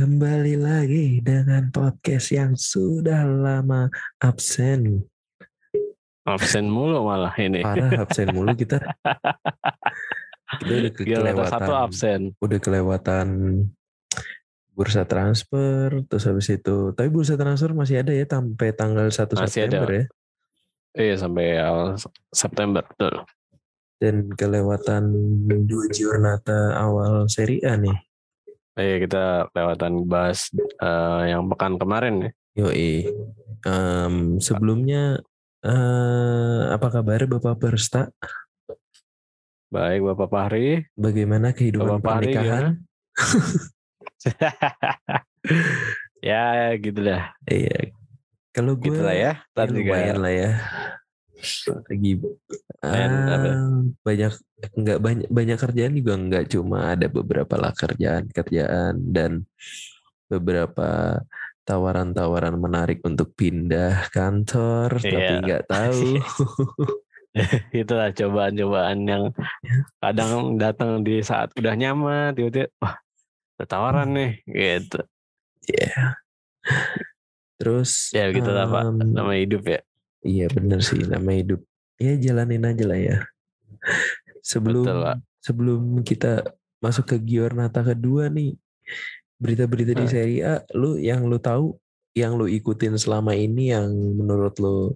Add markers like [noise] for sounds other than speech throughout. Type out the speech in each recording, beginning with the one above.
Kembali lagi dengan podcast yang sudah lama absen. Absen mulu malah ini. Parah absen mulu kita. [laughs] Kita udah Gila, kelewatan. satu absen. Udah kelewatan bursa transfer terus habis itu tapi bursa transfer masih ada ya sampai tanggal 1 Masih ada. September ya Iya sampai awal September betul. dan kelewatan dua giornata awal Serie A nih Iya kita lewatan bahas eh, yang pekan kemarin ya. Yoi. Em, sebelumnya eh, apa kabar Bapak Persta? Baik Bapak Fahri. Bagaimana kehidupan Bapak pernikahan? [laughs] ya gitu lah. Iya. Kalau gue Gitu lah ya. ya Tadi lumayan lah ya. Lagi ah, apa? banyak nggak banyak banyak kerjaan juga nggak cuma ada beberapa lah kerjaan kerjaan dan beberapa tawaran-tawaran menarik untuk pindah kantor tapi Iya. nggak tahu. [laughs] itulah cobaan-cobaan yang kadang datang di saat udah nyaman tiba-tiba wah ada tawaran nih gitu Iya. Terus ya gitu lah pak nama hidup ya Iya bener sih nama hidup. Ya jalanin aja lah ya. Sebelum Betul, sebelum kita masuk ke Giornata kedua nih berita-berita di Hah. Serie A, lu yang lu tahu, yang lu ikutin selama ini yang menurut lu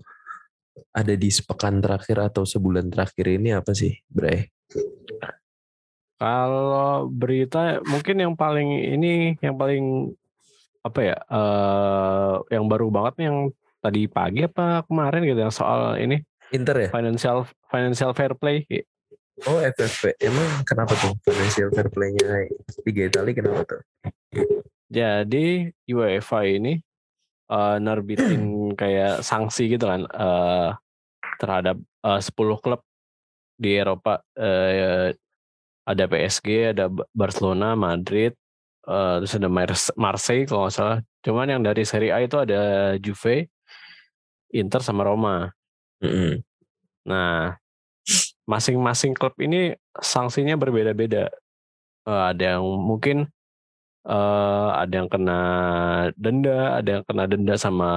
ada di sepekan terakhir atau sebulan terakhir ini apa sih, Bray? Kalau berita mungkin yang paling ini yang paling apa ya eh yang baru banget nih yang tadi pagi apa kemarin gitu yang soal ini Inter ya? financial financial fair play Oh FFP. Emang kenapa tuh financial fair play-nya Liga Italia kenapa tuh? jadi UEFA ini eh, nerbitin [clears throat] kayak sanksi gitu kan eh, terhadap eh, 10 klub di Eropa eh, ada PSG ada Ba- Barcelona Madrid eh, terus ada Mars- Marseille kalau nggak salah cuman yang dari Serie A itu ada Juve Inter sama Roma Mm-mm. Nah, masing-masing klub ini sanksinya berbeda-beda. Eh, ada yang mungkin eh, ada yang kena denda, ada yang kena denda sama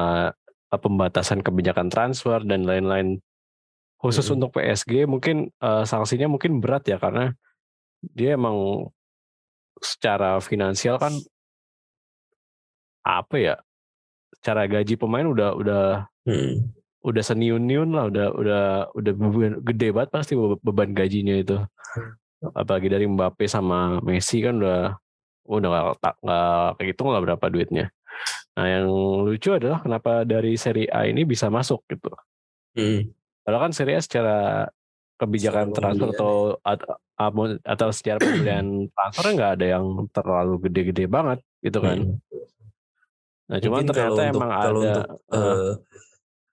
eh, pembatasan kebijakan transfer dan lain-lain. Khusus Mhm. untuk PSG mungkin eh, sanksinya mungkin berat ya karena dia emang secara finansial kan apa ya? Secara gaji pemain udah udah Mm. udah seniun-niun lah, udah udah udah beban, gede banget pasti be- beban gajinya itu. Apalagi dari Mbappe sama Messi kan udah udah nggak tak- nggak kehitung lah berapa duitnya. Nah yang lucu adalah kenapa dari Serie A ini bisa masuk gitu. Mm. Padahal kan Serie A secara kebijakan Secara transfer atau at- atau, atau secara pembelian [clears throat] transfernya nggak ada yang terlalu gede-gede banget gitu kan. Mm. Nah cuman Mungkin kalau ternyata untuk emang kalau ada untuk eh, eh,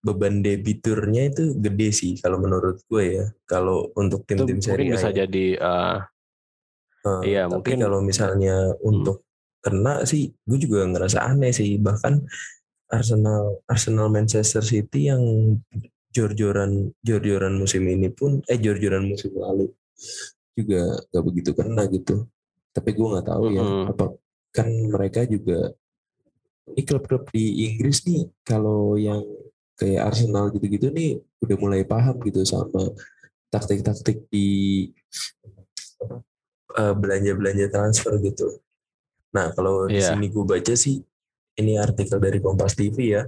beban debiturnya itu gede sih kalau menurut gue ya. Kalau untuk tim-tim mungkin Serie A bisa ya. jadi eh, Eh, iya, tapi mungkin- kalau misalnya untuk kena sih, gue juga ngerasa aneh sih. Bahkan Arsenal, Arsenal Manchester City yang jor-joran jor-joran musim ini pun, eh jor-joran musim lalu juga gak begitu kena gitu. Tapi gue nggak tahu ya, Mm-mm. apa kan mereka juga ini klub-klub di Inggris nih kalau yang kayak Arsenal gitu-gitu nih udah mulai paham gitu sama taktik-taktik di eh, belanja-belanja transfer gitu. Nah kalau di Iya. sini gue baca sih ini artikel dari Kompas TV ya.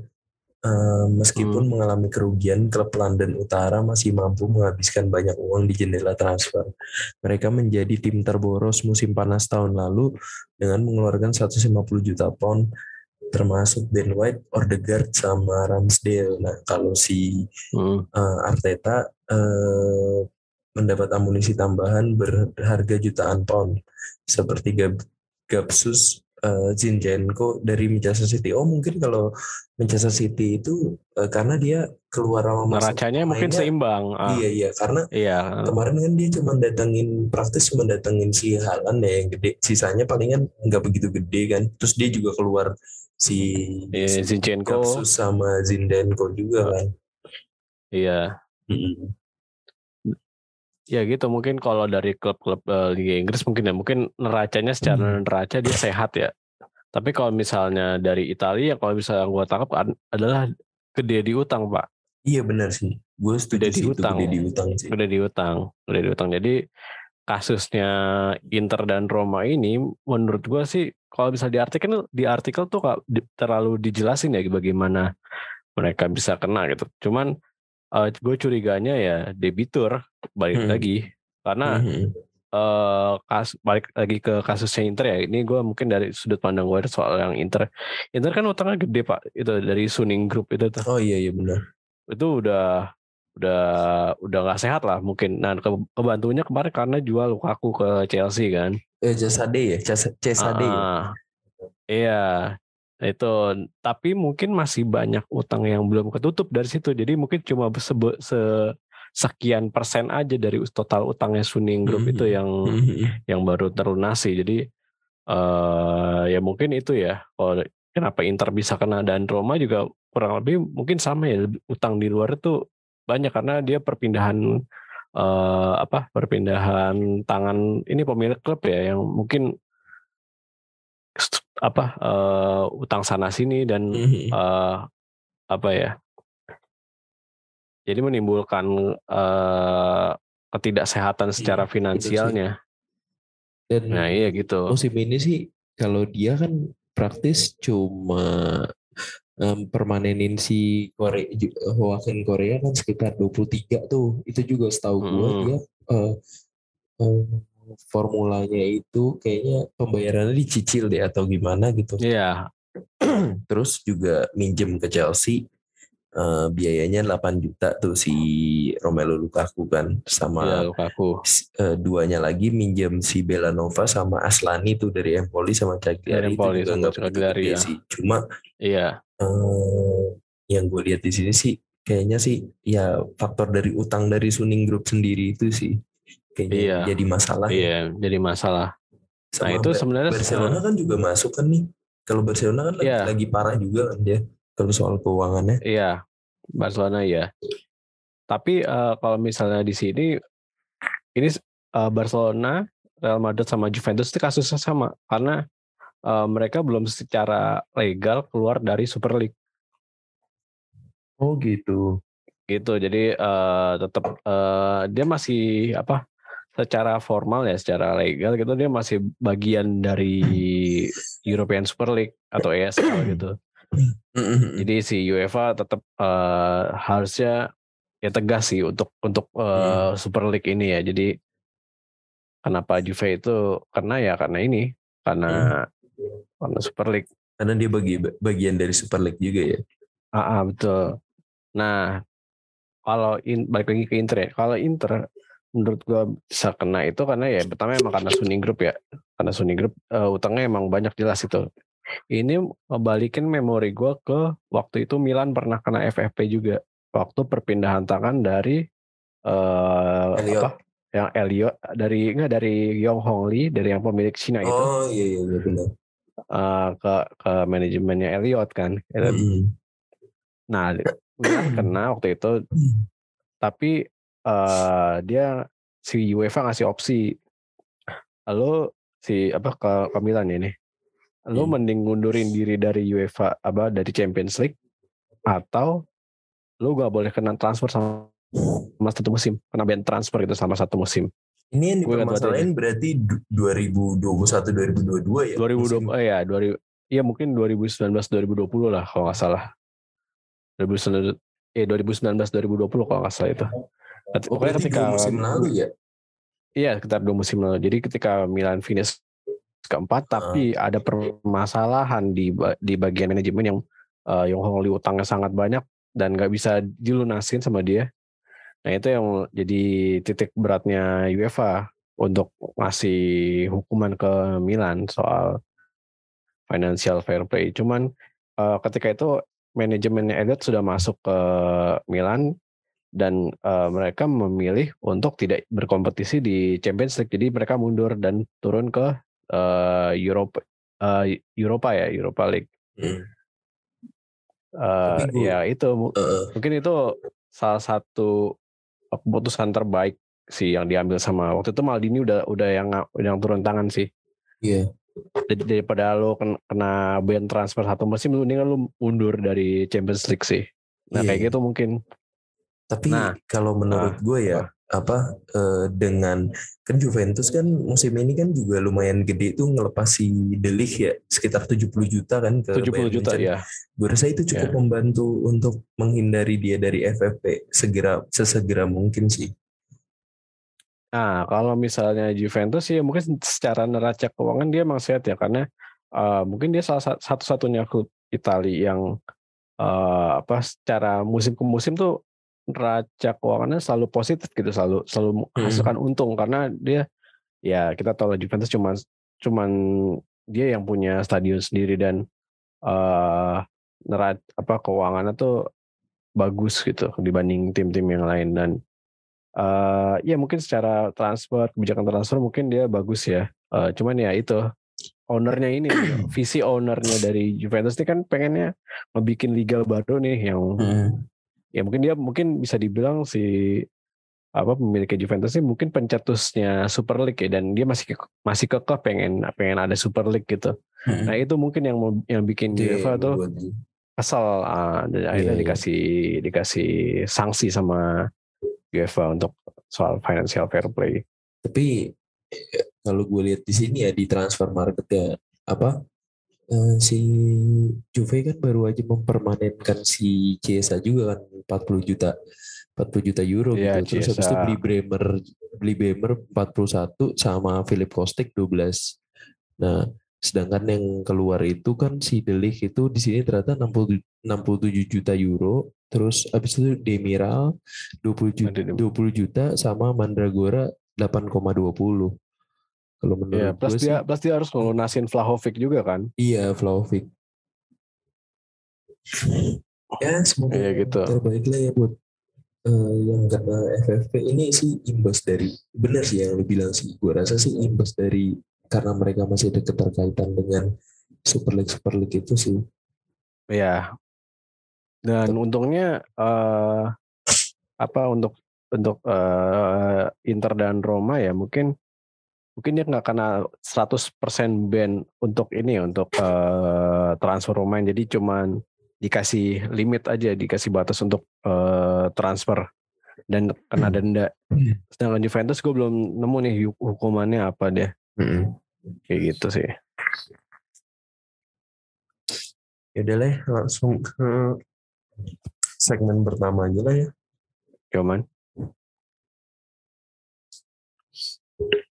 Eh, meskipun mengalami kerugian, klub London Utara masih mampu menghabiskan banyak uang di jendela transfer. Mereka menjadi tim terboros musim panas tahun lalu dengan mengeluarkan 150 juta pound termasuk Ben White, Odegaard sama Ramsdale. Nah, kalau si hmm, eh, Arteta eh, mendapat amunisi tambahan berharga jutaan pound seperti Gab Gabsus eh, Zinchenko dari Manchester City. Oh mungkin kalau Manchester City itu eh, karena dia keluar sama masa neracanya mungkin seimbang. Ah, Iya iya karena iya. kemarin kan dia cuma datengin praktis cuma datengin si Haaland ya yang gede. Sisanya palingan nggak begitu gede kan. Terus dia juga keluar si, si Zinchenko. Gabsus sama Zindenko juga kan. Iya. Mm-mm. Ya gitu mungkin kalau dari klub-klub eh, Liga Inggris mungkin ya mungkin neracanya secara Hmm. neraca dia sehat ya. Tapi kalau misalnya dari Italia, kalau bisa gue tangkap adalah gede di utang, Pak. Iya benar sih. Gue setuju Gede di sih itu utang. gede di utang sih. Gede di utang, gede di utang. Jadi kasusnya Inter dan Roma ini, menurut gue sih, kalau bisa di artikel, di artikel tuh kak, terlalu dijelasin ya bagaimana mereka bisa kena gitu. Cuman uh, gue curiganya ya debitur balik Hmm. lagi karena Mhm. eh kas balik lagi ke kasusnya Inter ya. Ini gue mungkin dari sudut pandang gue soal yang Inter. Inter kan utangnya gede pak. Itu dari Suning Group itu tuh. Oh iya iya benar. Itu udah udah udah nggak sehat lah mungkin. Nah ke, kebantunya kemarin karena jual Lukaku ke Chelsea kan. Eh Jasade ya, Jas- Cesade ya. Iya itu tapi mungkin masih banyak utang yang belum ketutup dari situ jadi mungkin cuma sebe- se sekian persen aja dari total utangnya Suning Group itu Mhm. yang Mhm. yang baru terlunasi jadi eh ya mungkin itu ya kalau kenapa Inter bisa kena dan Roma juga kurang lebih mungkin sama ya utang di luar itu banyak karena dia perpindahan eh apa perpindahan tangan ini pemilik klub ya yang mungkin apa eh, utang sana sini dan eh, apa ya jadi menimbulkan eh, ketidaksehatan secara Iya, finansialnya. Dan nah iya gitu. musim ini sih kalau dia kan praktis cuma em, permanenin si Korea Hoakin Korea kan sekitar 23 tuh. Itu juga setahu gua Mm-mm. dia eh, em, formulanya itu kayaknya pembayarannya dicicil deh atau gimana gitu. iya Terus juga minjem ke Chelsea eh, biayanya 8 juta tuh si Romelu Lukaku kan sama iya Lukaku eh, duanya lagi minjem si Belanova sama Aslani tuh dari Empoli sama Cagliari Dari Empoli itu juga sama Cagliari, gede ya. sih. Cuma iya eh, yang gue lihat di sini sih kayaknya sih ya faktor dari utang dari Suning Group sendiri itu sih kayaknya Iya. jadi masalah. ya. iya jadi masalah Sama nah itu sebenarnya Barcelona kan juga masuk kan nih. Kalau Barcelona kan lagi, Iya. lagi parah juga kan dia kalau soal keuangannya. Iya, Barcelona ya. Tapi eh, kalau misalnya di sini, ini eh, Barcelona, Real Madrid sama Juventus itu kasusnya sama karena eh, mereka belum secara legal keluar dari Super League Oh gitu. gitu. Jadi eh, tetap eh, dia masih apa? Secara formal ya, secara legal gitu dia masih bagian dari European Super League atau ESL gitu. Jadi si UEFA tetap eh, harusnya ya tegas sih untuk untuk eh, Super League ini ya. Jadi kenapa Juve itu karena ya karena ini karena karena Super League. Karena dia bagi bagian dari Super League juga ya. Ah, ah, betul. Nah kalau in, balik lagi ke Inter ya. Kalau Inter menurut gua bisa kena itu karena ya pertama emang karena Suning Group ya. Karena Suning Group eh, utangnya emang banyak jelas itu. Ini balikin memori gua ke waktu itu Milan pernah kena FFP juga. Waktu perpindahan tangan dari eh Elliot. apa? Yang Elliot dari enggak dari Yong Hong Lee dari yang pemilik Cina itu Oh iya iya iya benar. eh, ke ke manajemennya Elliot kan. Mm-mm. Nah, Milan kena waktu itu tapi eh dia si UEFA ngasih opsi lo si apa ke, ke Milan ini lo Hmm. mending ngundurin diri dari UEFA apa dari Champions League atau lo gak boleh kena transfer sama sama satu musim kena ban transfer gitu sama satu musim Ini yang dipermasalahin berarti du- 2021 2022 ya. 2020 musim- oh ya 2000 iya mungkin 2019 2020 lah kalau nggak salah 2019 eh 2019 2020 kalau nggak salah itu Oh, pokoknya ketika dua musim lalu ya. Iya sekitar dua musim lalu. Jadi ketika Milan finish keempat, tapi ada permasalahan di di bagian manajemen yang uh, Yong Hong Lee utangnya sangat banyak dan nggak bisa dilunasin sama dia. Nah itu yang jadi titik beratnya UEFA untuk ngasih hukuman ke Milan soal financial fair play. Cuman uh, ketika itu manajemennya Elliot sudah masuk ke Milan dan uh, mereka memilih untuk tidak berkompetisi di Champions League. Jadi mereka mundur dan turun ke uh, Europa uh, Europa ya, Europa League. Hmm. Uh, Tapi gua- ya itu Eh, mungkin itu salah satu keputusan terbaik sih yang diambil sama waktu itu Maldini udah udah yang udah yang turun tangan sih. Iya. daripada lo kena band transfer satu musim mendingan lo mundur dari Champions League sih. Nah yeah. kayak iya. gitu mungkin. Tapi nah, kalau menurut nah, gue ya apa uh, dengan kan Juventus kan musim ini kan juga lumayan gede tuh ngelepas si Delik ya sekitar 70 juta kan ke 70 Bayern juta ya. Gue rasa itu cukup yeah. membantu untuk menghindari dia dari FFP segera sesegera mungkin sih. Nah, kalau misalnya Juventus ya mungkin secara neraca keuangan dia emang sehat ya karena uh, mungkin dia salah satu-satunya klub Italia yang uh, apa secara musim ke musim tuh neraca keuangannya selalu positif gitu selalu selalu menghasilkan hmm. untung karena dia ya kita tahu lah Juventus cuma cuman dia yang punya stadion sendiri dan uh, nerat apa keuangannya tuh bagus gitu dibanding tim-tim yang lain dan uh, ya mungkin secara transfer kebijakan transfer mungkin dia bagus ya uh, cuman ya itu ownernya ini [clears throat] visi ownernya dari Juventus ini kan pengennya ngebikin liga baru nih yang hmm ya mungkin dia mungkin bisa dibilang si apa pemilik Juventus ini mungkin pencetusnya Super League ya dan dia masih masih kekeh pengen pengen ada Super League gitu. Hmm. Nah itu mungkin yang yang bikin yeah, UEFA tuh asal uh, dan yeah, akhirnya yeah. dikasih dikasih sanksi sama UEFA untuk soal financial fair play. Tapi kalau gue lihat di sini ya di transfer market ya apa uh, si Juve kan baru aja mempermanenkan si Chiesa juga kan 40 juta 40 juta euro yeah, gitu. Terus habis itu beli Bremer beli Bremer 41 sama Philip Kostek 12. Nah, sedangkan yang keluar itu kan si Delik itu di sini ternyata 60 67 juta euro. Terus habis itu Demiral 20 juta, 20 juta sama Mandragora 8,20. Kalau menurut ya, plus dia sih, plus dia harus ngelunasin Vlahovic juga kan? Iya, Vlahovic. Ya, semoga ya, gitu. terbaik lah ya buat uh, yang kena FFP ini sih imbas dari benar sih yang lu bilang sih. Gue rasa sih imbas dari karena mereka masih ada keterkaitan dengan Super League Super League itu sih. Ya. Dan untungnya uh, apa untuk untuk uh, Inter dan Roma ya mungkin mungkin dia nggak kena 100% ban untuk ini untuk uh, transfer pemain jadi cuman dikasih limit aja dikasih batas untuk uh, transfer dan kena hmm. denda hmm. sedangkan Juventus gue belum nemu nih hukumannya apa deh hmm. kayak gitu sih ya udah lah langsung ke segmen pertama aja lah ya cuman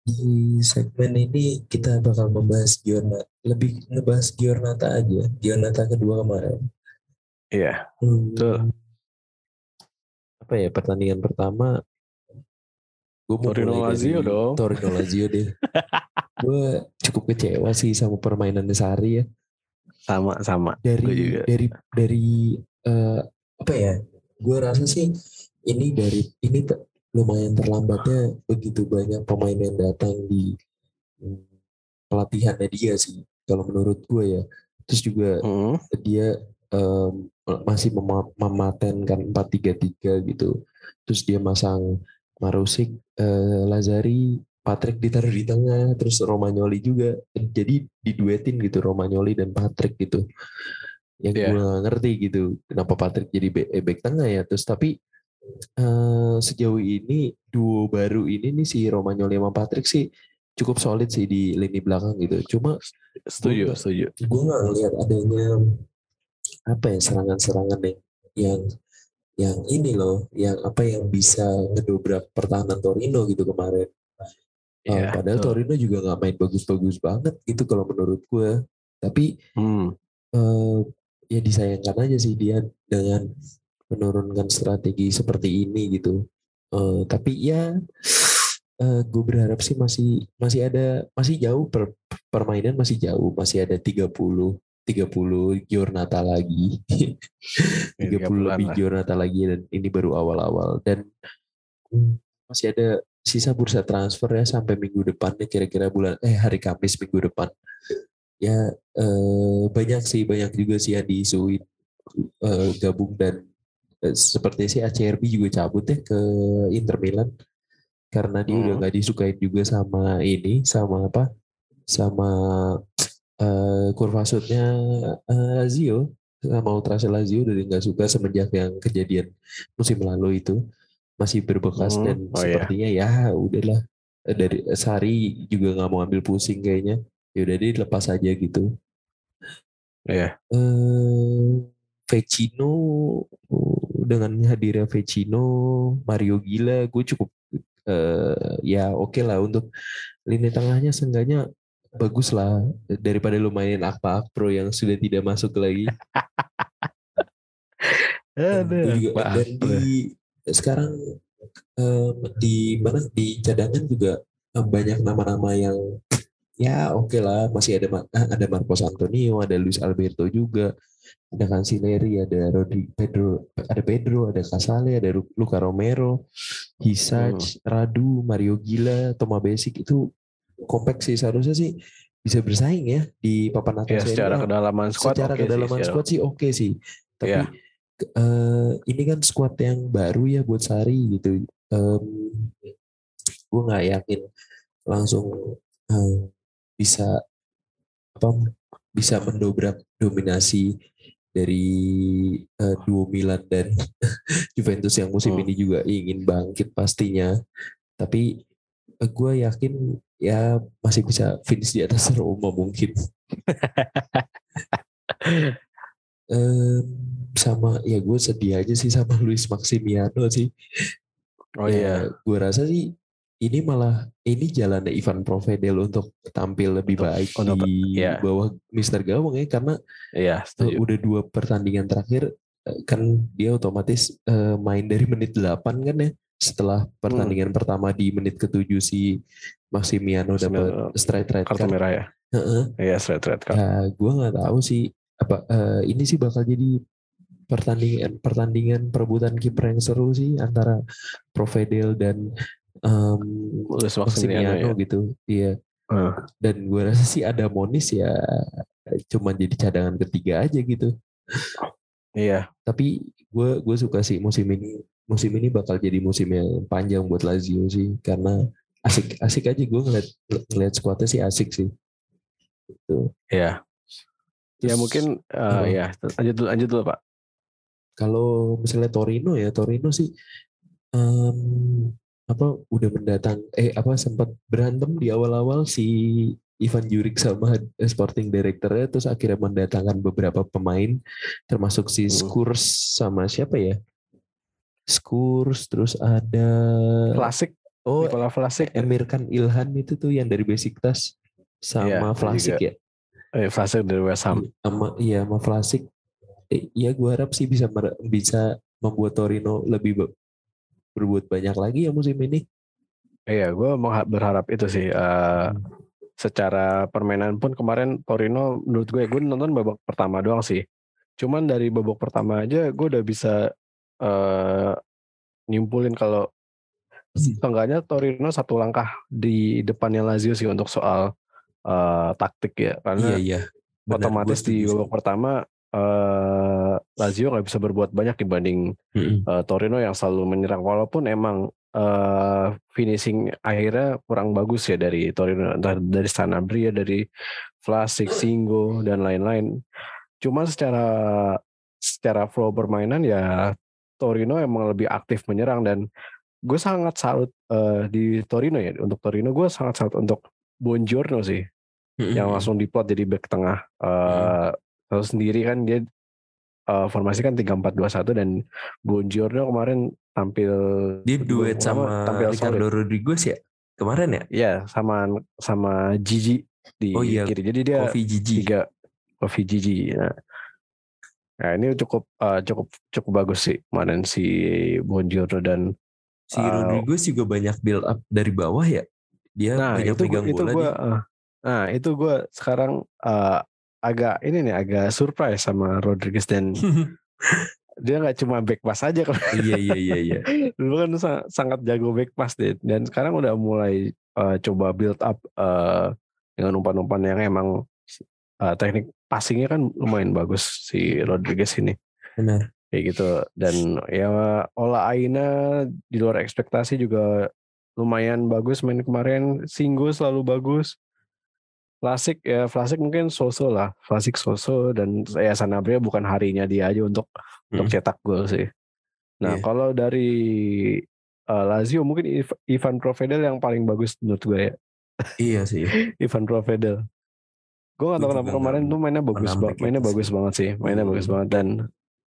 di segmen ini kita bakal membahas Giornata lebih ngebahas Giornata aja Giornata kedua kemarin. Iya. Hmm, betul. Apa ya pertandingan pertama? Gue mau Torino Lazio dong. Torino Lazio deh. [laughs] Gue cukup kecewa sih sama permainan Sari ya. Sama sama. Dari juga. dari dari uh, apa ya gue rasa sih ini dari ini lumayan terlambatnya begitu banyak pemain yang datang di hmm, pelatihannya dia sih kalau menurut gue ya. Terus juga hmm. dia um, masih mem mematenkan 4-3-3 gitu. Terus dia masang Marusik uh, Lazari Patrick ditaruh di tengah terus Romagnoli juga. Jadi diduetin gitu Romagnoli dan Patrick gitu. Yang yeah. gue ngerti gitu kenapa Patrick jadi back, back tengah ya. Terus tapi uh, sejauh ini duo baru ini nih si Romagnoli sama Patrick sih cukup solid sih di lini belakang gitu. Cuma setuju, gua, setuju. Gue nggak ngeliat adanya apa ya serangan-serangan yang yang yang ini loh, yang apa yang bisa ngedobrak pertahanan Torino gitu kemarin. Yeah, uh, padahal betul. Torino juga nggak main bagus-bagus banget gitu kalau menurut gue. Tapi hmm. uh, ya disayangkan aja sih dia dengan menurunkan strategi seperti ini gitu. Uh, tapi ya uh, gue berharap sih masih masih ada masih jauh per, permainan masih jauh. Masih ada 30 30 Giornata lagi. [laughs] 30 lebih Giornata lagi dan ini baru awal-awal. Dan hmm, masih ada sisa bursa transfer ya sampai minggu depan kira-kira bulan eh hari Kamis minggu depan. Ya eh, banyak sih banyak juga sih yang diisuin eh, gabung dan seperti si ACRB juga cabut ya ke Inter Milan karena dia hmm. udah gak disukai juga sama ini sama apa sama uh, kurva shootnya uh, Lazio sama Ultras Lazio udah nggak suka semenjak yang kejadian musim lalu itu masih berbekas hmm, dan oh iya. sepertinya iya. ya udahlah dari Sari juga nggak mau ambil pusing kayaknya ya udah dia lepas aja gitu ya yeah. uh, Vecino dengan hadirnya Vecino Mario Gila gue cukup uh, ya oke okay lah untuk lini tengahnya seenggaknya bagus lah daripada lu mainin Akpa Pro yang sudah tidak masuk lagi. [laughs] dan, juga, dan di sekarang um, di mana di cadangan juga banyak nama-nama yang ya oke okay lah masih ada ada Marcos Antonio ada Luis Alberto juga ada Cancelleri ada Rodri Pedro ada Pedro ada Casale ada Luca Romero Hisach hmm. Radu Mario Gila Toma Basic itu kompak sih seharusnya sih bisa bersaing ya di papan atas. Ya, secara kedalaman squad. Secara okay kedalaman sih, squad sih oke okay sih. Tapi ya. uh, ini kan squad yang baru ya buat Sari gitu. Um, gue nggak yakin langsung um, bisa apa bisa mendobrak dominasi dari uh, duo Milan dan [laughs] Juventus yang musim oh. ini juga ingin bangkit pastinya. Tapi uh, gue yakin ya masih bisa finish di atas [laughs] Roma mungkin. um, sama ya gue sedih aja sih sama Luis Maximiano sih. Oh ya, iya. Gue rasa sih ini malah ini jalannya Ivan Provedel untuk tampil lebih untuk, baik untuk, di ya. bawah Mister Gawang ya karena ya, udah dua pertandingan terakhir eh, kan dia otomatis uh, main dari menit 8 kan ya setelah pertandingan hmm. pertama di menit ketujuh si Maximiano dapat straight red kartu merah ya. Iya straight red card. Ya, gue nggak tahu sih apa uh, ini sih bakal jadi pertandingan pertandingan perebutan kiper yang seru sih antara Provedel dan um, Maximiano ya. gitu. Iya. Uh. Dan gue rasa sih ada Monis ya cuma jadi cadangan ketiga aja gitu. Iya. Tapi gue gue suka sih musim ini musim ini bakal jadi musim yang panjang buat Lazio sih karena asik asik aja gue ngeliat ngeliat squadnya sih asik sih gitu ya ya mungkin uh, ya lanjut dulu lanjut dulu pak kalau misalnya Torino ya Torino sih um, apa udah mendatang eh apa sempat berantem di awal-awal si Ivan Juric sama sporting directornya terus akhirnya mendatangkan beberapa pemain termasuk si. Skurs sama siapa ya Skurs terus ada Klasik Oh, Nikola Vlasic. Emir kan Ilhan itu tuh yang dari basic tas sama iya, Vlasic ya. Eh, Vlasic dari West Ham. Sama iya, sama Vlasic. Eh, ya gue harap sih bisa bisa membuat Torino lebih berbuat banyak lagi ya musim ini. Iya, gue berharap itu sih. Uh, secara permainan pun kemarin Torino menurut gue, gue nonton babak pertama doang sih. Cuman dari babak pertama aja gue udah bisa uh, nyimpulin kalau Seenggaknya Torino satu langkah di depannya Lazio sih untuk soal uh, taktik ya karena iya, iya. Benar, otomatis di babak pertama uh, Lazio nggak bisa berbuat banyak dibanding mm-hmm. uh, Torino yang selalu menyerang walaupun emang uh, finishing akhirnya kurang bagus ya dari Torino dari Sanabria dari Vlasic, Singo dan lain-lain. Cuma secara secara flow permainan ya Torino emang lebih aktif menyerang dan gue sangat salut uh, di Torino ya untuk Torino gue sangat salut untuk Bongiorno sih mm-hmm. yang langsung diplot jadi back tengah uh, mm. sendiri kan dia uh, formasi kan tiga empat dua satu dan Bongiorno kemarin tampil dia duet sama tampil Ricardo solid. Rodriguez ya kemarin ya ya sama sama Gigi di oh, iya. kiri jadi dia Kofi Gigi tiga Kofi Gigi nah. nah ini cukup uh, cukup cukup bagus sih kemarin si Bongiorno dan Si uh, Rodriguez juga banyak build up dari bawah ya. Dia nah, banyak itu, pegang itu bola gua, uh, Nah itu gue sekarang uh, agak ini nih agak surprise sama Rodriguez dan [laughs] dia nggak cuma back pass aja kan. iya iya iya iya. [laughs] Dulu kan sangat jago back pass deh dan sekarang udah mulai uh, coba build up uh, dengan umpan-umpan yang emang uh, teknik passingnya kan lumayan bagus si Rodriguez ini. Benar kayak gitu dan ya Ola Aina di luar ekspektasi juga lumayan bagus main kemarin Singgo selalu bagus Klasik ya Klasik mungkin Soso lah, Klasik Soso dan ya Sanabria bukan harinya dia aja untuk hmm. untuk cetak gol sih. Nah yeah. kalau dari uh, Lazio mungkin Ivan Provedel yang paling bagus menurut gue ya. Iya sih. [laughs] Ivan Provedel. Gue gak tau kenapa kemarin tuh mainnya bagus banget, mainnya bagus banget sih, mainnya hmm. bagus banget dan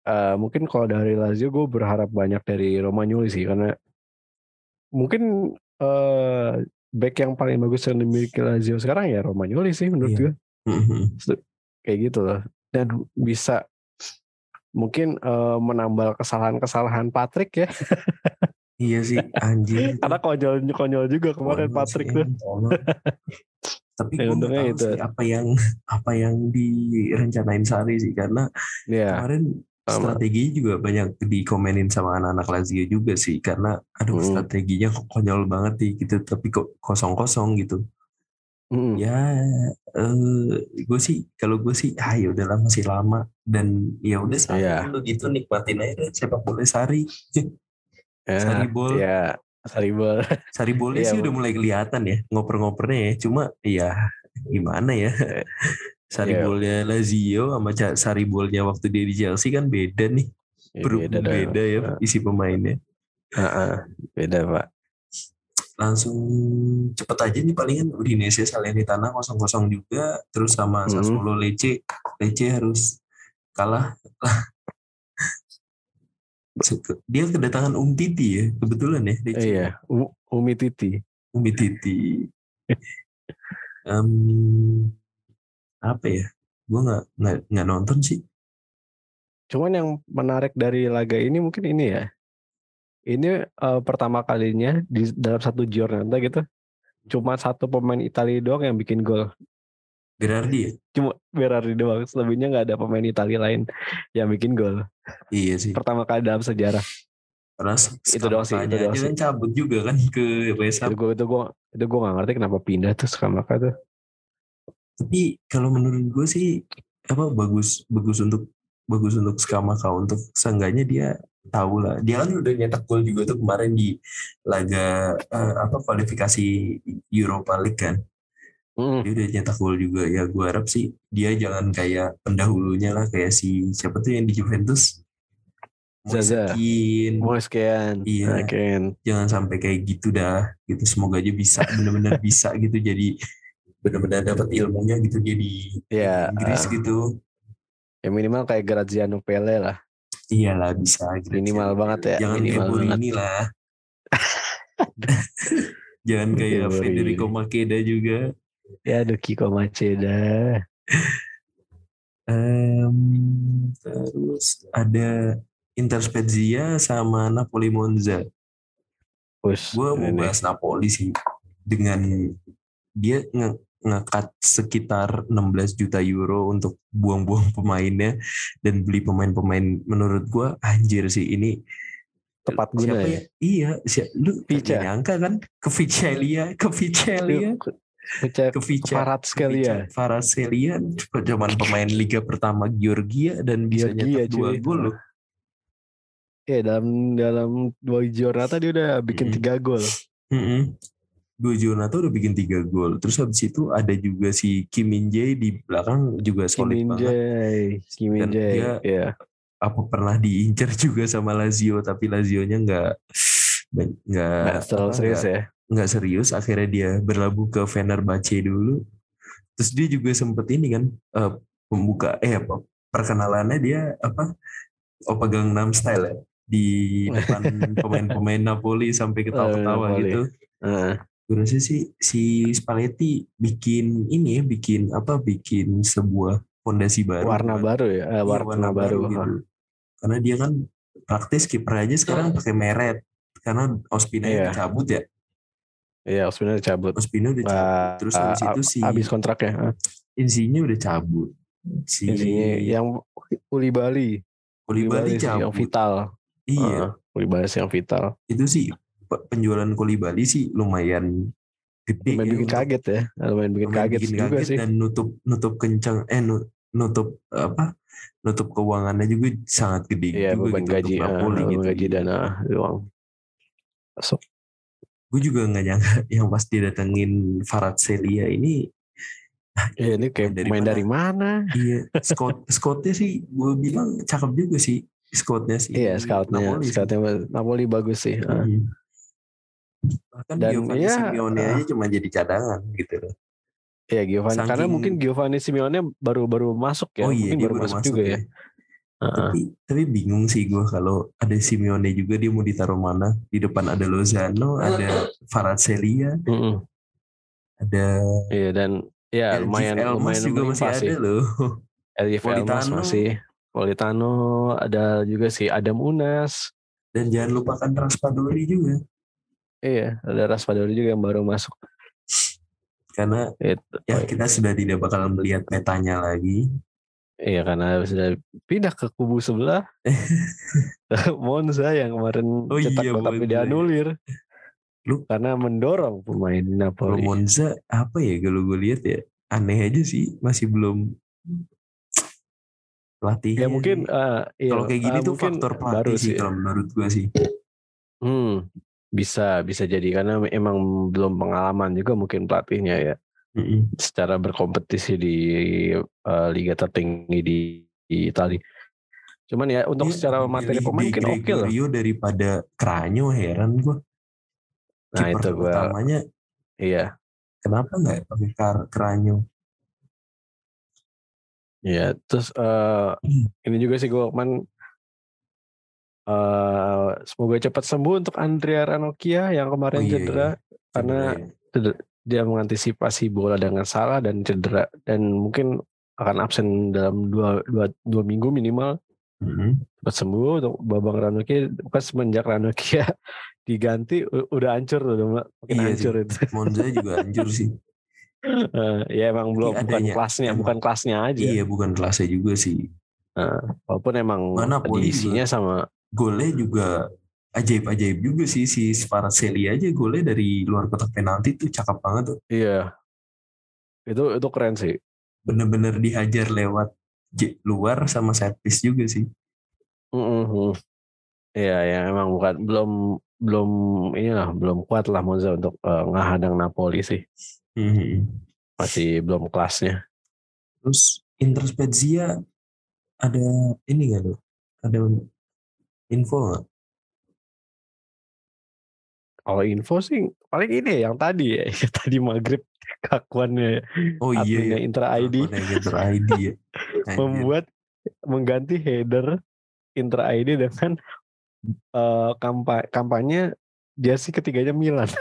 uh, mungkin kalau dari Lazio gue berharap banyak dari Romagnoli sih karena mungkin uh, back yang paling bagus yang dimiliki Lazio sekarang ya Romagnoli sih menurut yeah. gue. Mm-hmm. Kayak gitu loh. Dan bisa mungkin uh, menambal kesalahan-kesalahan Patrick ya. [laughs] iya sih anjing. Karena konyol konyol juga kemarin konyol Patrick tuh. Tapi ya, tahu itu. sih apa yang apa yang direncanain Sari sih karena yeah. kemarin strategi juga banyak dikomenin sama anak-anak Lazio juga sih karena aduh hmm. strateginya konyol banget nih gitu tapi kok kosong-kosong gitu. Hmm. ya uh, gue sih kalau gue sih ah ya udahlah masih lama dan ya udah yeah. dulu gitu nikmatin aja sepak bola sari. Yeah, sari bol ya sari bol sari bolnya yeah, sih udah mulai kelihatan ya ngoper-ngopernya ya cuma ya gimana ya Saribolnya yeah. Lazio sama Saribolnya waktu dia di Chelsea kan beda nih. Ya, beda, beda ya isi pemainnya. Uh, uh, beda pak. Langsung cepet aja nih palingan Udinese Salernitana kosong-kosong juga. Terus sama hmm. Sassuolo Lecce. Lecce harus kalah. [laughs] dia kedatangan Um Titi ya kebetulan ya. Lecce. Iya, Umi Titi. Umi Titi. um, [laughs] apa ya gue nggak nggak nonton sih cuman yang menarik dari laga ini mungkin ini ya ini uh, pertama kalinya di dalam satu giornata gitu cuma satu pemain Italia doang yang bikin gol Berardi ya? Cuma Berardi doang. Selebihnya nggak ada pemain Italia lain yang bikin gol. Iya sih. Pertama kali dalam sejarah. Karena itu doang sih. Itu doang sih. Kan cabut juga kan ke West Ham. Itu gue itu gue itu gue gak ngerti kenapa pindah tuh Skamaka tuh tapi kalau menurut gue sih apa bagus bagus untuk bagus untuk Skamaka untuk seenggaknya dia tahu lah. Dia kan udah nyetak gol juga tuh kemarin di laga uh, apa kualifikasi Europa League kan? Mm. dia udah nyetak gol juga. Ya gue harap sih dia jangan kayak pendahulunya lah. Kayak si siapa tuh yang di Juventus? Moiskin Moiskin iya. Moiskin. jangan sampai kayak gitu dah. Gitu. Semoga aja bisa benar-benar bisa gitu jadi benar-benar dapat ilmunya gitu dia di ya, Inggris uh, gitu. Ya minimal kayak Graziano Pele lah. Iyalah bisa Graziano. minimal banget ya jangan minimal kayak ini lah [laughs] jangan kayak Federico Makeda juga. Ya aduh Kiko Maceda um, [laughs] terus ada Inter Spezia sama Napoli Monza. Gue mau bahas Napoli sih dengan dia nge ngekat sekitar 16 juta euro untuk buang-buang pemainnya dan beli pemain-pemain menurut gua anjir sih ini tepat guna siapa ya? ya? Iya, siapa, lu Vica. nyangka kan ke Vicelia, ke Vicelia. ke Vica. Farat Celia cuman pemain liga pertama Georgia dan bisa nyetak dua gol loh. Ya dalam dalam dua jornata dia udah bikin mm -hmm. tiga gol. Mm -hmm. Gue Jonathan udah bikin tiga gol. Terus habis itu ada juga si Kim Min Jae di belakang juga solid Kim Min Jae. Kim Min Jae. Dia yeah. apa pernah diincar juga sama Lazio tapi Lazio-nya nggak nggak serius ya. Nggak serius. Akhirnya dia berlabuh ke Fenerbahce dulu. Terus dia juga sempet ini kan uh, pembuka eh apa perkenalannya dia apa Opa Gangnam Style ya di [laughs] depan pemain-pemain Napoli sampai ketawa-ketawa uh, gitu. Uh gue rasa sih si Spalletti bikin ini ya bikin apa bikin sebuah fondasi baru warna kan. baru ya eh, warna, warna baru, baru gitu. karena dia kan praktis kiper aja sekarang pakai meret karena Ospina iya. cabut ya Iya, Ospina udah cabut. Ospina udah cabut. Uh, Terus habis uh, itu si habis kontraknya. Insinya udah cabut. Si Insinya yang Uli Bali. Uli Bali cabut. Yang vital. Iya. Uh, Uli Bali yang vital. Itu sih penjualan kuli Bali sih lumayan gede. Lumayan ya, bikin kaget ya, lumayan bikin lumayan kaget bikin juga kaget sih. Dan nutup nutup kencang, eh nutup apa? Nutup keuangannya juga sangat gede. Iya juga beban gitu gaji, uh, gitu. gaji dana uang. So. Gue juga nggak nyangka [laughs] yang pas didatengin Farad Celia ini Ya, ini kayak Dari main mana? dari mana? Iya, Scott Scottnya sih gue bilang cakep juga sih Scottnya sih. Iya, scoutnya, Napoli scoutnya Napoli bagus sih. Ah. Hmm. Bahkan Dan Giovanni iya, Simeone ah. aja cuma jadi cadangan gitu loh. Iya Giovanni, karena Saking- mungkin Giovanni Simeone baru baru masuk ya, oh iya mungkin dia baru, masuk, juga ya. Ah, Tapi tapi bingung sih gue kalau ada Simeone juga dia mau ditaruh mana? Di depan ada Lozano, ada Farazzelia, mm-mm. ada Iya dan ya Elgif lumayan Elmas lumayan juga masih ada sih. loh. Elgif Elmas masih. Politano ada juga sih Adam Unas. Dan jangan lupakan Raspadori juga. Iya, ada Raspadori juga yang baru masuk. Karena Itu. ya kita sudah tidak bakal melihat petanya lagi. Iya karena sudah pindah ke kubu sebelah. [laughs] Monza yang kemarin Oh cetak iya, gol tapi dianulir. Lu- karena mendorong pemain Napoli. Monza apa ya kalau gue lihat ya aneh aja sih masih belum pelatih. Ya mungkin eh, iya, kalau kayak gini eh, tuh faktor pelatih sih sih. kalau menurut gue sih. Hmm, bisa bisa jadi karena emang belum pengalaman juga mungkin pelatihnya ya Mm-mm. secara berkompetisi di eh, liga tertinggi di, di Italia. Cuman ya untuk Dia secara materi pemain mungkin oke loh. Gregorio daripada Cranyo heran gue. Nah itu gue, utamanya iya, kenapa nggak pakai Kar- Cranyo? iya. Terus eh, Hmm. ini juga sih gue kemarin eh semoga cepat sembuh untuk Andrea Ranocchia yang kemarin Oh, iya, cedera karena Cedera dia mengantisipasi bola dengan salah dan cedera dan mungkin akan absen dalam dua, dua, dua minggu minimal Mm-mm. cepat sembuh untuk Babang Ranocchia bukan semenjak Ranocchia [laughs] diganti udah hancur udah ma- makin Iya hancur sih. itu Monza juga hancur sih. [laughs] Eh, ya emang belum bukan adanya- kelasnya emang- bukan kelasnya aja Iya bukan kelasnya juga sih. walaupun emang Mana Napoli diisinya sama Golnya juga ajaib-ajaib juga sih si Sparaceli aja golnya dari luar kotak penalti tuh cakep banget tuh. iya itu itu keren sih Bener-bener dihajar lewat j- luar sama set piece juga sih. Mm-mm. Iya, ya emang bukan belum belum inilah belum kuat lah Monza untuk eh, ngehadang Napoli sih. Mhm. Masih belum kelasnya. Terus Inter Spezia ada ini nggak tuh? Ada info nggak? Kalau info sih paling ini yang tadi ya, [laughs] yang tadi maghrib kakuannya Oh adminnya iya, Inter ID Inter ID ya. [laughs] Anjir. membuat mengganti header Inter ID dengan eh, kampa- kampanye jersey ketiganya Milan. [laughs]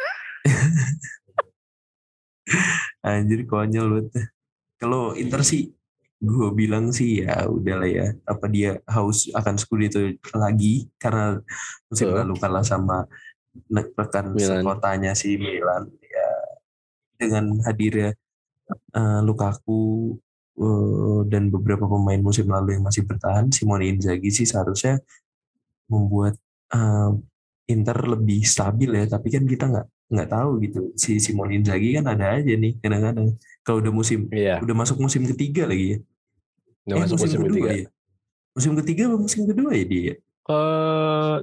Anjir konyol banget. Kalau Inter sih gue bilang sih ya udahlah ya. Apa dia haus akan Scudetto lagi? Karena musim Betul. lalu kalah sama rekan Milan. sekotanya si Milan. Ya dengan hadirnya eh, Lukaku eh, dan beberapa pemain musim lalu yang masih bertahan Simone Inzaghi sih seharusnya membuat eh, Inter lebih stabil ya. Tapi kan kita nggak nggak tahu gitu. Si Simone Inzaghi kan ada aja nih kadang-kadang. Kalau udah musim Iya, udah masuk musim ketiga lagi ya udah masuk musim ketiga. ya musim ketiga apa musim kedua ya dia Ke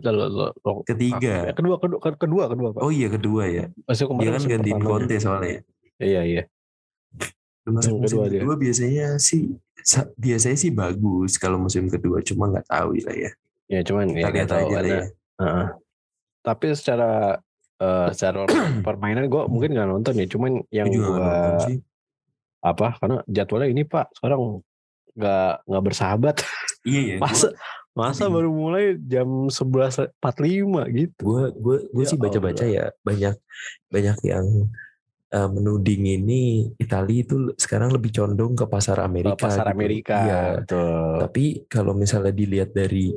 lo, lo, lo- ketiga ah, kedua kedua kedua kedua Pak. oh iya kedua ya Masih kemarin dia kan musim gantiin. Conte soalnya Iya iya. Udah masuk Yang musim kedua kedua, dia. biasanya sih sa- biasanya sih bagus kalau musim kedua cuma nggak tahu lah ya Ya cuman ya kita nggak lihat tahu aja lah ya Heeh. Tapi secara eh, secara [clears throat] permainan gue mungkin nggak nonton ya, cuman yang Gue nggak apa karena jadwalnya ini pak sekarang nggak nggak bersahabat. iya ya [laughs] Masa masa tadi- baru mulai jam 11.45 gitu. gue gue gue Ya sih baca-baca ya banyak banyak yang eh, menuding ini Italia itu sekarang lebih condong ke pasar Ke Amerika pasar gitu. Amerika, Iya. betul. Tapi kalau misalnya dilihat dari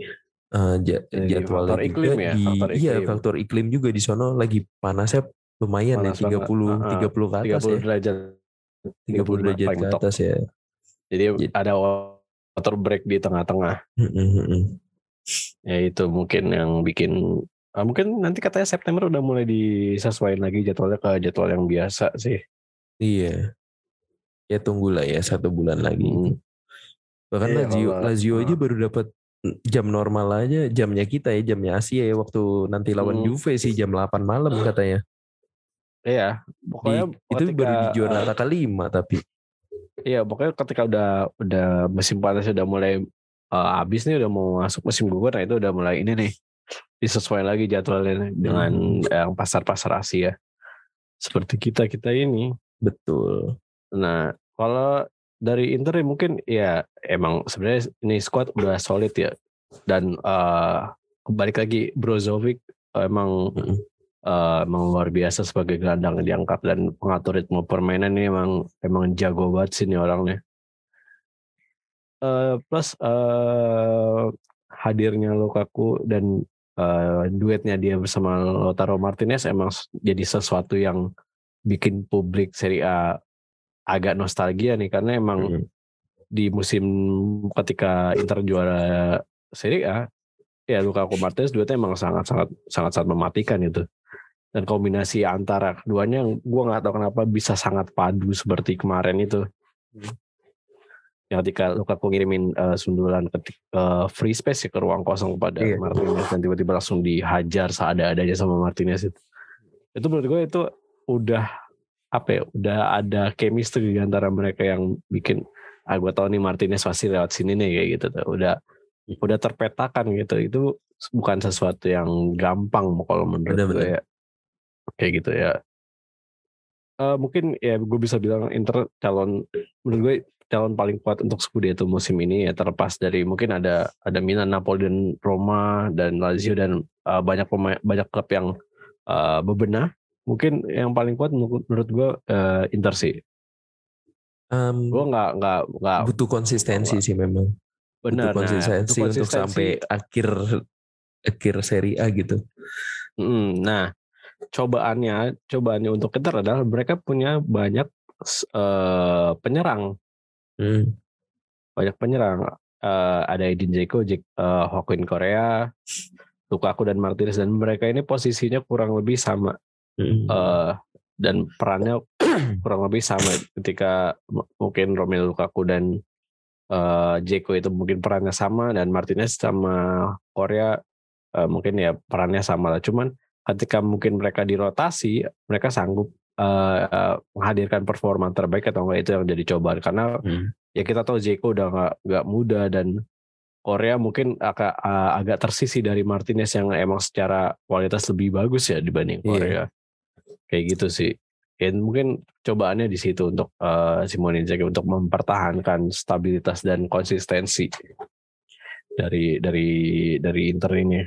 uh, ja- Dari jadwalnya faktor juga iklim ya, di faktor iya iklim. faktor iklim juga di sono lagi panasnya lumayan Panas ya banget. 30 Heeh. 30 ke 30 atas ya. derajat 30 derajat ke atas ya. Jadi Jadi- ada water break di tengah-tengah. Ya itu mungkin yang bikin ah, mungkin nanti katanya September udah mulai disesuaikan lagi jadwalnya ke jadwal yang biasa sih. Iya. Ya tunggulah ya satu bulan lagi. Hmm. Bahkan Iya, Lazio kalau- Lazio aja baru dapat jam normal aja jamnya kita ya jamnya Asia ya waktu nanti lawan Hmm. Juve sih jam 8 malam katanya. Iya, Di, pokoknya itu ketika, baru di eh, Giornata kelima tapi Iya, pokoknya ketika udah udah musim panas udah mulai uh, habis nih udah mau masuk musim gugur, nah itu udah mulai ini nih disesuaikan lagi jadwalnya dengan hmm. yang pasar-pasar Asia. Seperti kita kita ini. Betul. Nah, kalau dari Inter mungkin ya emang sebenarnya ini squad udah solid ya dan uh, balik lagi Brozovic emang hmm uh, emang luar biasa sebagai gelandang diangkat dan pengatur ritme permainan ini emang emang jago banget sih ini orangnya. Uh, plus uh, hadirnya Lukaku dan uh, duetnya dia bersama Lautaro Martinez emang jadi sesuatu yang bikin publik Serie A agak nostalgia nih karena emang hmm. di musim ketika Inter juara Serie A ya Lukaku Martinez duetnya emang sangat sangat sangat sangat mematikan itu dan kombinasi antara keduanya gue nggak tahu kenapa bisa sangat padu seperti kemarin itu. Hmm. yang ketika Lukaku ngirimin uh, sundulan ke uh, free space ya ke ruang kosong kepada iya. Martinez dan tiba-tiba langsung dihajar seada-adanya sama Martinez itu. Itu menurut gue itu udah apa ya udah ada chemistry di antara mereka yang bikin ah gue tahu nih Martinez pasti lewat sini nih kayak gitu tuh. Udah udah terpetakan gitu. Itu bukan sesuatu yang gampang kalau menurut gue ya kayak gitu ya. Uh, mungkin ya gue bisa bilang Inter calon menurut gue calon paling kuat untuk Scudetto musim ini ya terlepas dari mungkin ada ada Milan, Napoli dan Roma dan Lazio dan uh, banyak pemain banyak klub yang uh, bebenah. Mungkin yang paling kuat menurut, menurut gue uh, Inter sih. Um, gue nggak nggak nggak butuh konsistensi sih memang. Benar butuh konsistensi, nah, konsistensi. untuk sampai akhir akhir seri A gitu. Nah cobaannya cobaannya untuk Inter adalah mereka punya banyak uh, penyerang hmm. banyak penyerang uh, ada Edin Dzeko, uh, Hokin Korea, Lukaku dan Martinez dan mereka ini posisinya kurang lebih sama hmm. uh, dan perannya kurang lebih sama ketika mungkin Romelu Lukaku dan uh, Dzeko itu mungkin perannya sama dan Martinez sama Korea uh, mungkin ya perannya sama lah cuman ketika mungkin mereka dirotasi mereka sanggup uh, uh, menghadirkan performa terbaik atau enggak itu yang jadi cobaan karena hmm. ya kita tahu Zeko udah nggak nggak muda dan Korea mungkin agak uh, agak tersisi dari Martinez yang emang secara kualitas lebih bagus ya dibanding iya. Korea yeah. kayak gitu sih dan mungkin cobaannya di situ untuk uh, Simone Inzaghi untuk mempertahankan stabilitas dan konsistensi dari dari dari Inter ini.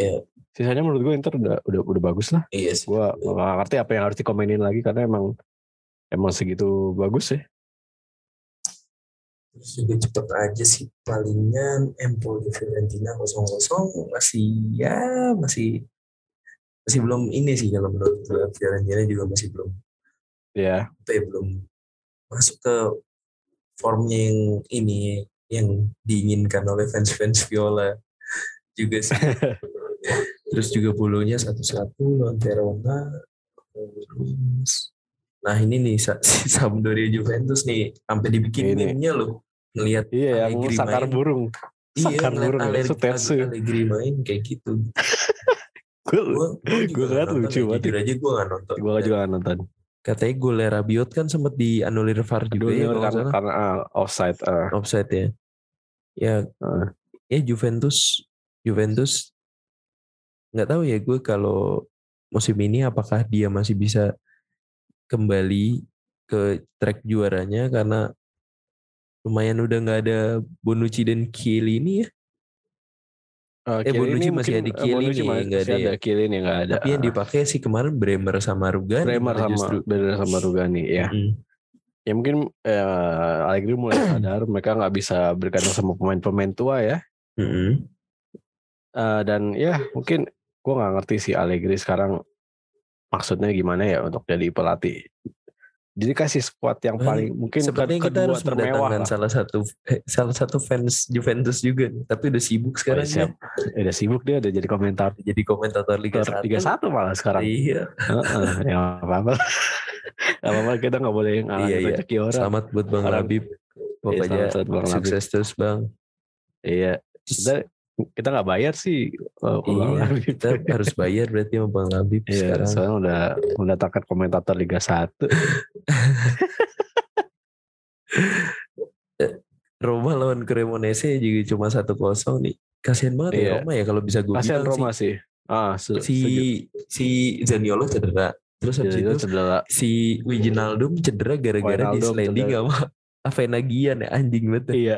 Ya, sisanya menurut gue Inter udah udah udah bagus lah. Iya sih. Gue gak ngerti apa yang harus dikomenin lagi karena emang emang segitu bagus ya. Terus juga cepet aja sih palingan Empoli Fiorentina kosong kosong masih ya masih masih belum ini sih kalau menurut gue Fiorentina juga masih belum ya yeah. belum masuk ke formnya yang ini yang diinginkan oleh fans-fans Viola juga sih [laughs] terus juga bulunya satu-satu lawan Verona terus nah ini nih [laughs] si Sampdoria Juventus nih sampai dibikin meme-nya loh ngelihat iya yang sakar burung. Iya sakar burung Allegri, Allegri main kayak gitu. [laughs] Gue gue ngeliat lucu banget jujur aja gue gak nonton. Gue juga gak nonton. Katanya gue Rabiot kan sempat dianulir VAR juga ya karena, karena uh, offside uh. offside ya. Ya uh. ya Juventus Juventus nggak tahu ya gue kalau musim ini apakah dia masih bisa kembali ke track juaranya karena lumayan udah nggak ada Bonucci dan Kiel ini ya. Uh, eh Bonucci masih ada Kiel ini nggak ada, ya. Kiel ini nggak ada. Tapi yang dipakai sih kemarin Bremer sama Rugani. Bremer sama justru. Bremer sama Rugani ya. Mm. Ya mungkin uh, Allegri mulai [clears throat] sadar mereka nggak bisa bergantung sama pemain-pemain tua ya. Mm -hmm. uh, dan ya mungkin gue nggak ngerti sih Allegri sekarang maksudnya gimana ya untuk jadi pelatih. Jadi kasih squad yang paling mungkin sepertinya kita harus mendatangkan salah satu eh, salah satu fans Juventus juga tapi udah sibuk sekarang oh, ya. Udah sibuk dia udah jadi komentar jadi komentator Liga Satu. Liga Satu malah sekarang. Iya. ya apa-apa. apa-apa kita nggak boleh ngalah iya, iya. orang. Selamat buat Bang Labib. Pokoknya iya, Bang sukses terus Bang. Iya. Kita kita nggak bayar sih uh, iya, kita harus bayar berarti sama Bang Labib iya, sekarang. soalnya udah mendatangkan komentator Liga 1 [laughs] Roma lawan Cremonese juga cuma satu kosong nih. Kasihan banget ya Iya. Roma ya kalau bisa gue Kasihan Roma sih. Ah, sih. se- Si si Zaniolo cedera. Terus habis itu cedera. si Wijnaldum cedera gara-gara di sliding cedera. Sama Avenagian ya anjing banget. Iya.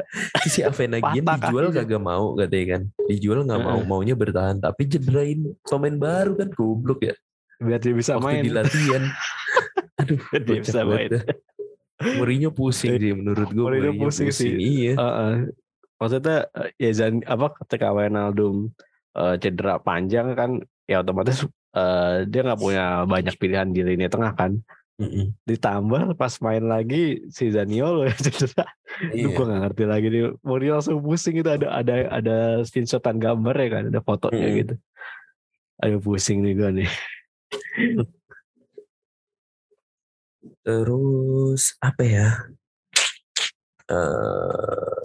Si [laughs] Avenagian Patah dijual kakinya. kagak mau katanya kan. Dijual nggak mau, maunya bertahan. Tapi cederain pemain baru kan goblok ya. Biar dia bisa Waktu main. di latihan. [laughs] Aduh, dia bisa main. dah. Mourinho pusing sih menurut gue. Mourinho pusing sih. Iya. Heeh. Maksudnya eh, ya Zan, apa ketika Wijnaldum eh, cedera panjang kan ya otomatis eh, dia nggak punya banyak pilihan di lini tengah kan. Mm-mm. Ditambah pas main lagi si Zaniolo [laughs] yang cedera. Iya. gue gak ngerti lagi nih. Mourinho langsung pusing itu ada ada ada screenshotan gambar ya kan, ada fotonya Mm-mm. gitu. Aduh pusing nih gue nih. Terus apa ya? Eh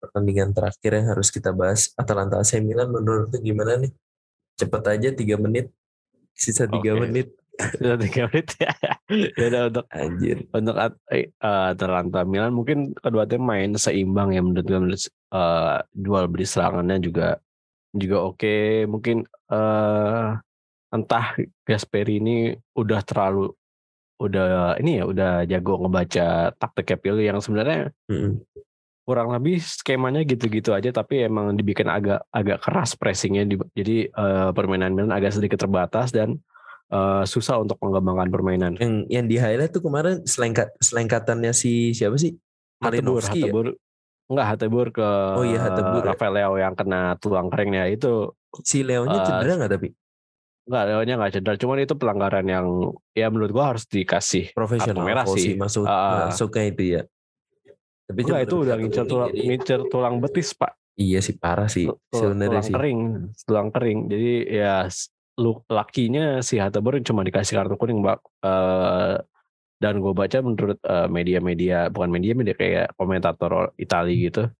pertandingan terakhir yang harus kita bahas Atalanta AC Milan menurut lu gimana nih? Cepet aja tiga menit, sisa tiga Oke. menit. Sudah tiga menit ya. ya udah untuk Anjir. untuk At- eh, Atalanta Milan mungkin kedua tim main seimbang ya menurut gue menurut eh, jual beli serangannya juga juga oke mungkin eh entah Gasperi ini udah terlalu udah ini ya udah jago ngebaca taktiknya pilih yang sebenarnya Mm-mm. kurang lebih skemanya gitu-gitu aja tapi emang dibikin agak agak keras pressingnya di- jadi eh, permainan Milan agak sedikit terbatas dan eh, susah untuk mengembangkan permainan Yang yang di highlight tuh kemarin selengkat selengkatannya si siapa sih? Hatebur, ya? Hatebur. Enggak, Hatebur ke Oh iya, Hatebur ya. Rafael Leo yang kena tulang keringnya itu. Si Leonya Eh, cedera nggak tapi Enggak, Leonya enggak cedera. Cuman itu pelanggaran yang ya menurut gua harus dikasih. profesional merah sih. si masuk Ah. masuknya itu ya. Tapi Enggak, itu udah ngincer tulang, ngincer tulang betis, Pak. Iya sih parah sih sebenarnya tulang sih. kering, tulang kering. Jadi ya lu lakinya si Hatebur cuma dikasih kartu kuning, Mbak. Eh, dan gue baca menurut eh, media-media, bukan media-media kayak komentator Itali gitu.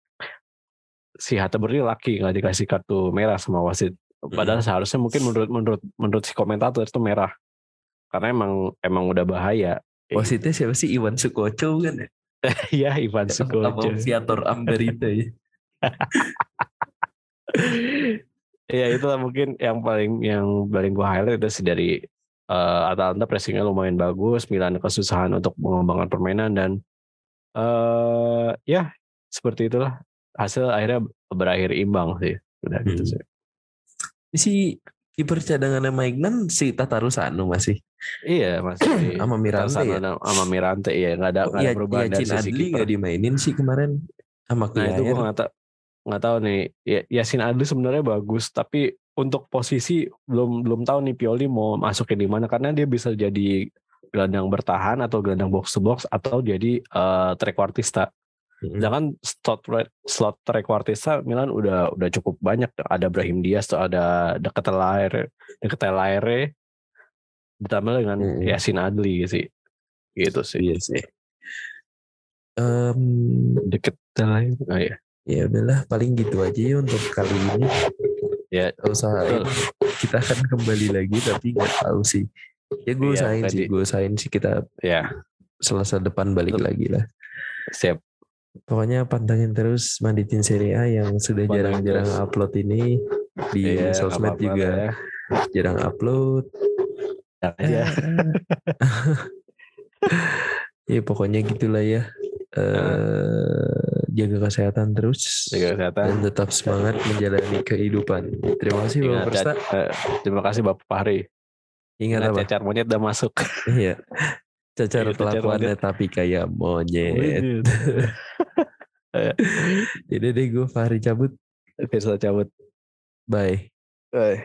Si Hatebur ini laki nggak dikasih kartu merah sama wasit. Padahal seharusnya mungkin menurut menurut menurut si komentator itu merah. Karena emang emang udah bahaya. Wasitnya siapa sih Iwan Sukoco kan ya? [laughs] Iya Ivan Sama Sukoco. Viator Amberita [laughs] ya. [laughs] ya itu mungkin yang paling yang paling gue highlight itu sih dari eh, Atalanta pressingnya lumayan bagus, Milan kesusahan untuk mengembangkan permainan dan eh ya seperti itulah hasil akhirnya berakhir imbang sih. Udah gitu Hmm. sih. Si kiper cadangannya Maignan si Tatarusanu masih Iya masih [clears throat] sama Mirante ya. sama Mirante ya nggak ada Oh, ada iya, perubahan iya, dari sisi kiper. nggak dimainin sih kemarin sama Nah itu gue nggak tahu nggak tahu nih. Ya, Yasin Adli sebenarnya bagus, tapi untuk posisi belum belum tahu nih Pioli mau masukin di mana karena dia bisa jadi gelandang bertahan atau gelandang box to box atau jadi eh trequartista. Mm-mm. Sedangkan slot slot trequartista Milan udah udah cukup banyak. Ada Brahim Diaz, tuh ada Decatelaire, Decatelaire ditambah dengan Mm-mm. Yasin Adli sih. Gitu sih. Iya sih. Em, Decatelaire. Oh iya. Ya udahlah paling gitu aja ya untuk kali ini. Ya, usahain kita akan kembali lagi tapi nggak tahu sih. Ya gue usahain sih, gue usahain sih kita Ya, selasa depan balik Betul. lagi lah. siap. Pokoknya pantengin terus Manditin Serie A yang sudah jarang-jarang upload ini di nggak sosmed apa-apa juga ya. jarang upload. Jangan aja. [laughs] ya pokoknya gitulah ya. Eh jaga kesehatan terus Jaga kesehatan. dan tetap semangat menjalani kehidupan. Terima kasih Bapak Ingat, Persta. eh, terima kasih Bapak Fahri. Ingat Ingat apa? cacar monyet udah masuk. [laughs] Iya. Cacar Iya, cacar kelakuannya tapi kayak monyet. Jadi [laughs] deh gue Fahri cabut. Firsa cabut. Bye. Bye.